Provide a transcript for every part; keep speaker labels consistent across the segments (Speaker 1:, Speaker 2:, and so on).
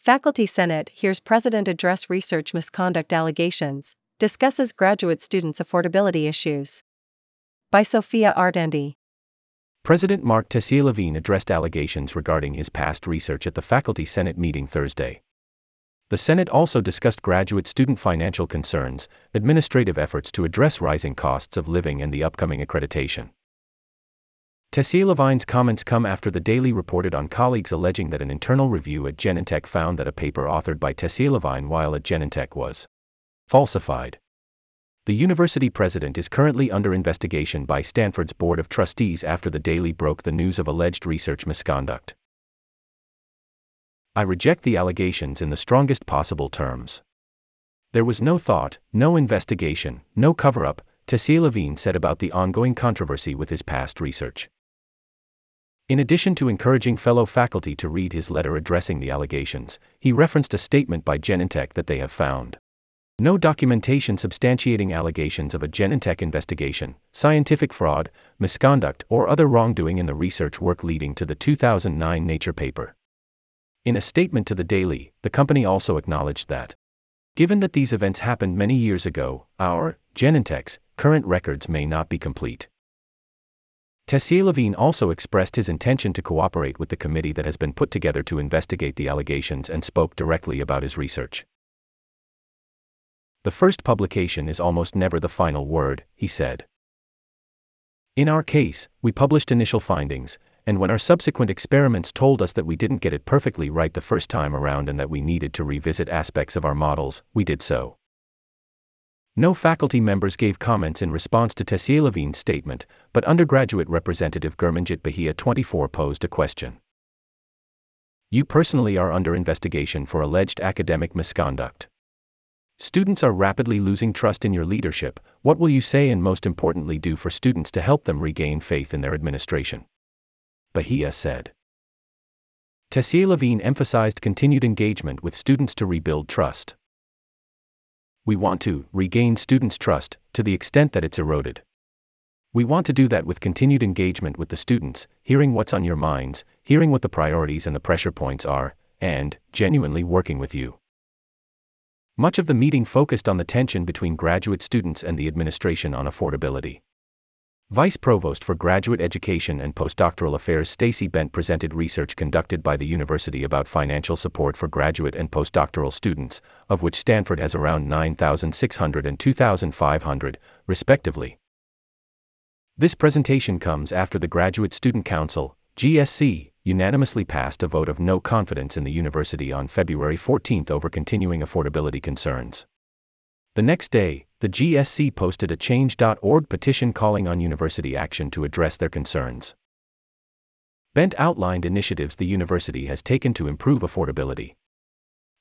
Speaker 1: Faculty Senate hears President address research misconduct allegations, discusses graduate students' affordability issues. By Sophia Ardendi.
Speaker 2: President Mark Tessier Lavigne addressed allegations regarding his past research at the Faculty Senate meeting Thursday. The Senate also discussed graduate student financial concerns, administrative efforts to address rising costs of living, and the upcoming accreditation. Tessier Lavigne's comments come after the Daily reported on colleagues alleging that an internal review at Genentech found that a paper authored by Tessier Lavigne while at Genentech was falsified. The university president is currently under investigation by Stanford's Board of Trustees after the Daily broke the news of alleged research misconduct. I reject the allegations in the strongest possible terms. There was no thought, no investigation, no cover up, Tessier Lavigne said about the ongoing controversy with his past research. In addition to encouraging fellow faculty to read his letter addressing the allegations, he referenced a statement by Genentech that they have found no documentation substantiating allegations of a Genentech investigation, scientific fraud, misconduct, or other wrongdoing in the research work leading to the 2009 Nature paper. In a statement to the Daily, the company also acknowledged that, given that these events happened many years ago, our, Genentech's, current records may not be complete. Tessier Lavigne also expressed his intention to cooperate with the committee that has been put together to investigate the allegations and spoke directly about his research. The first publication is almost never the final word, he said. In our case, we published initial findings, and when our subsequent experiments told us that we didn't get it perfectly right the first time around and that we needed to revisit aspects of our models, we did so. No faculty members gave comments in response to Tessier Lavigne's statement, but undergraduate representative Gurmanjit Bahia 24 posed a question. You personally are under investigation for alleged academic misconduct. Students are rapidly losing trust in your leadership. What will you say and most importantly do for students to help them regain faith in their administration? Bahia said. Tessier Lavigne emphasized continued engagement with students to rebuild trust we want to regain students' trust to the extent that it's eroded. We want to do that with continued engagement with the students, hearing what's on your minds, hearing what the priorities and the pressure points are, and genuinely working with you. Much of the meeting focused on the tension between graduate students and the administration on affordability. Vice Provost for Graduate Education and Postdoctoral Affairs Stacey Bent presented research conducted by the university about financial support for graduate and postdoctoral students, of which Stanford has around 9,600 and 2,500, respectively. This presentation comes after the Graduate Student Council, GSC, unanimously passed a vote of no confidence in the university on February 14 over continuing affordability concerns. The next day, the GSC posted a change.org petition calling on university action to address their concerns. Bent outlined initiatives the university has taken to improve affordability.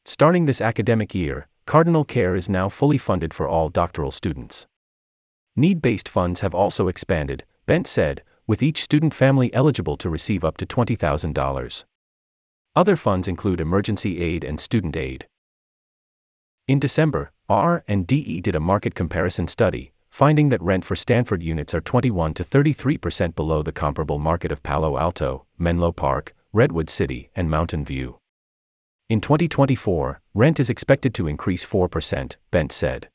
Speaker 2: Starting this academic year, Cardinal Care is now fully funded for all doctoral students. Need based funds have also expanded, Bent said, with each student family eligible to receive up to $20,000. Other funds include emergency aid and student aid. In December, R and DE did a market comparison study, finding that rent for Stanford units are 21 to 33% below the comparable market of Palo Alto, Menlo Park, Redwood City, and Mountain View. In 2024, rent is expected to increase 4%, Bent said.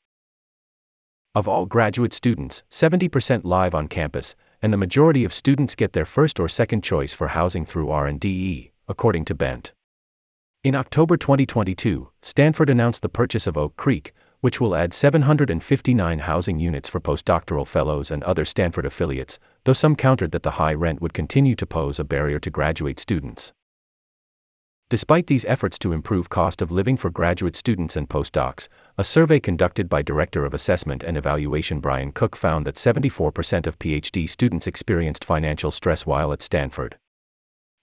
Speaker 2: Of all graduate students, 70% live on campus, and the majority of students get their first or second choice for housing through R&DE, according to Bent. In October 2022, Stanford announced the purchase of Oak Creek, which will add 759 housing units for postdoctoral fellows and other Stanford affiliates, though some countered that the high rent would continue to pose a barrier to graduate students. Despite these efforts to improve cost of living for graduate students and postdocs, a survey conducted by Director of Assessment and Evaluation Brian Cook found that 74% of PhD students experienced financial stress while at Stanford.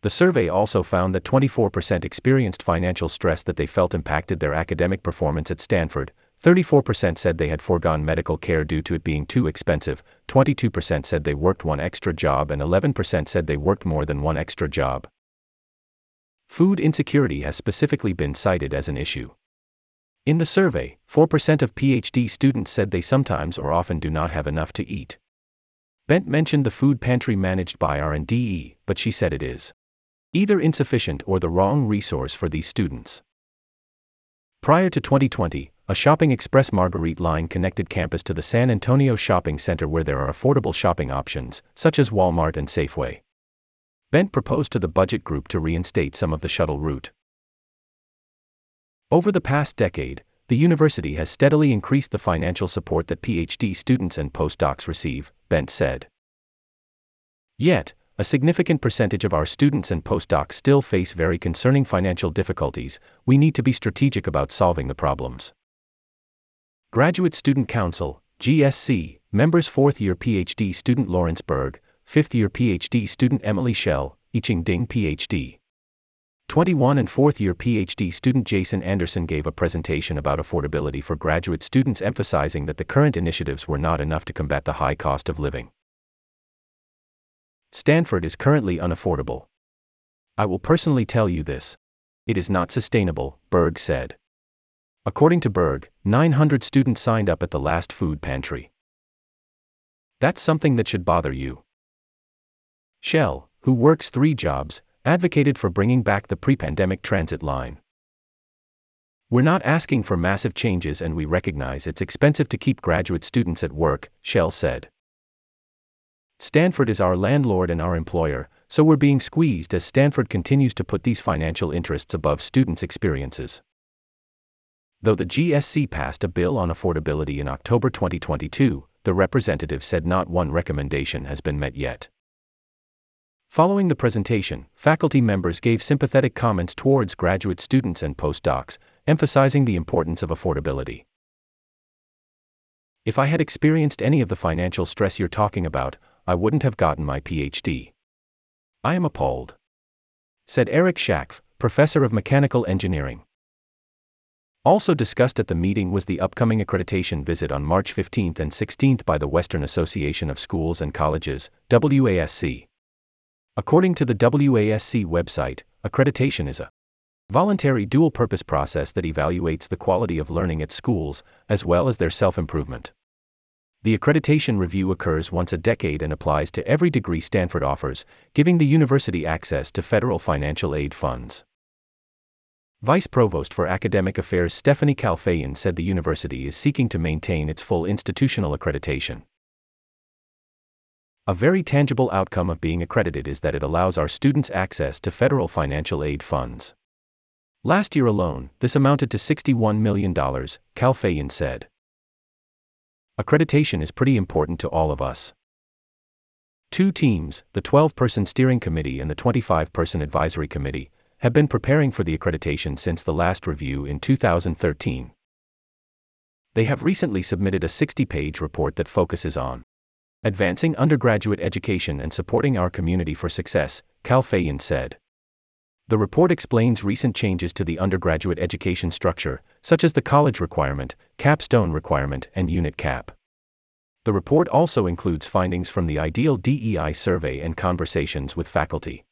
Speaker 2: The survey also found that 24% experienced financial stress that they felt impacted their academic performance at Stanford, 34% said they had foregone medical care due to it being too expensive, 22% said they worked one extra job, and 11% said they worked more than one extra job. Food insecurity has specifically been cited as an issue. In the survey, 4% of PhD students said they sometimes or often do not have enough to eat. Bent mentioned the food pantry managed by R&DE, but she said it is either insufficient or the wrong resource for these students. Prior to 2020, a Shopping Express Marguerite line connected campus to the San Antonio Shopping Center where there are affordable shopping options, such as Walmart and Safeway. Bent proposed to the budget group to reinstate some of the shuttle route. Over the past decade, the university has steadily increased the financial support that PhD students and postdocs receive, Bent said. Yet, a significant percentage of our students and postdocs still face very concerning financial difficulties. We need to be strategic about solving the problems. Graduate Student Council, GSC, members 4th year PhD student Lawrence Berg, 5th year PhD student Emily Shell, Yiching Ding PhD. 21 and 4th year PhD student Jason Anderson gave a presentation about affordability for graduate students, emphasizing that the current initiatives were not enough to combat the high cost of living. Stanford is currently unaffordable. I will personally tell you this. It is not sustainable, Berg said. According to Berg, 900 students signed up at the last food pantry. That's something that should bother you. Shell, who works three jobs, advocated for bringing back the pre pandemic transit line. We're not asking for massive changes and we recognize it's expensive to keep graduate students at work, Shell said. Stanford is our landlord and our employer, so we're being squeezed as Stanford continues to put these financial interests above students' experiences. Though the GSC passed a bill on affordability in October 2022, the representative said not one recommendation has been met yet. Following the presentation, faculty members gave sympathetic comments towards graduate students and postdocs, emphasizing the importance of affordability. If I had experienced any of the financial stress you're talking about, I wouldn't have gotten my PhD. I am appalled. Said Eric Shaqfeh, professor of mechanical engineering. Also discussed at the meeting was the upcoming accreditation visit on March 15 and 16 by the Western Association of Schools and Colleges, WASC. According to the WASC website, accreditation is a voluntary dual purpose process that evaluates the quality of learning at schools, as well as their self improvement. The accreditation review occurs once a decade and applies to every degree Stanford offers, giving the university access to federal financial aid funds. Vice Provost for Academic Affairs Stephanie Kalfayan said the university is seeking to maintain its full institutional accreditation. A very tangible outcome of being accredited is that it allows our students access to federal financial aid funds. Last year alone, this amounted to $61 million, Kalfayan said. Accreditation is pretty important to all of us. Two teams, the 12 person steering committee and the 25 person advisory committee, have been preparing for the accreditation since the last review in 2013. They have recently submitted a 60 page report that focuses on advancing undergraduate education and supporting our community for success, Kalfayan said. The report explains recent changes to the undergraduate education structure, such as the college requirement, capstone requirement, and unit cap. The report also includes findings from the Ideal DEI survey and conversations with faculty.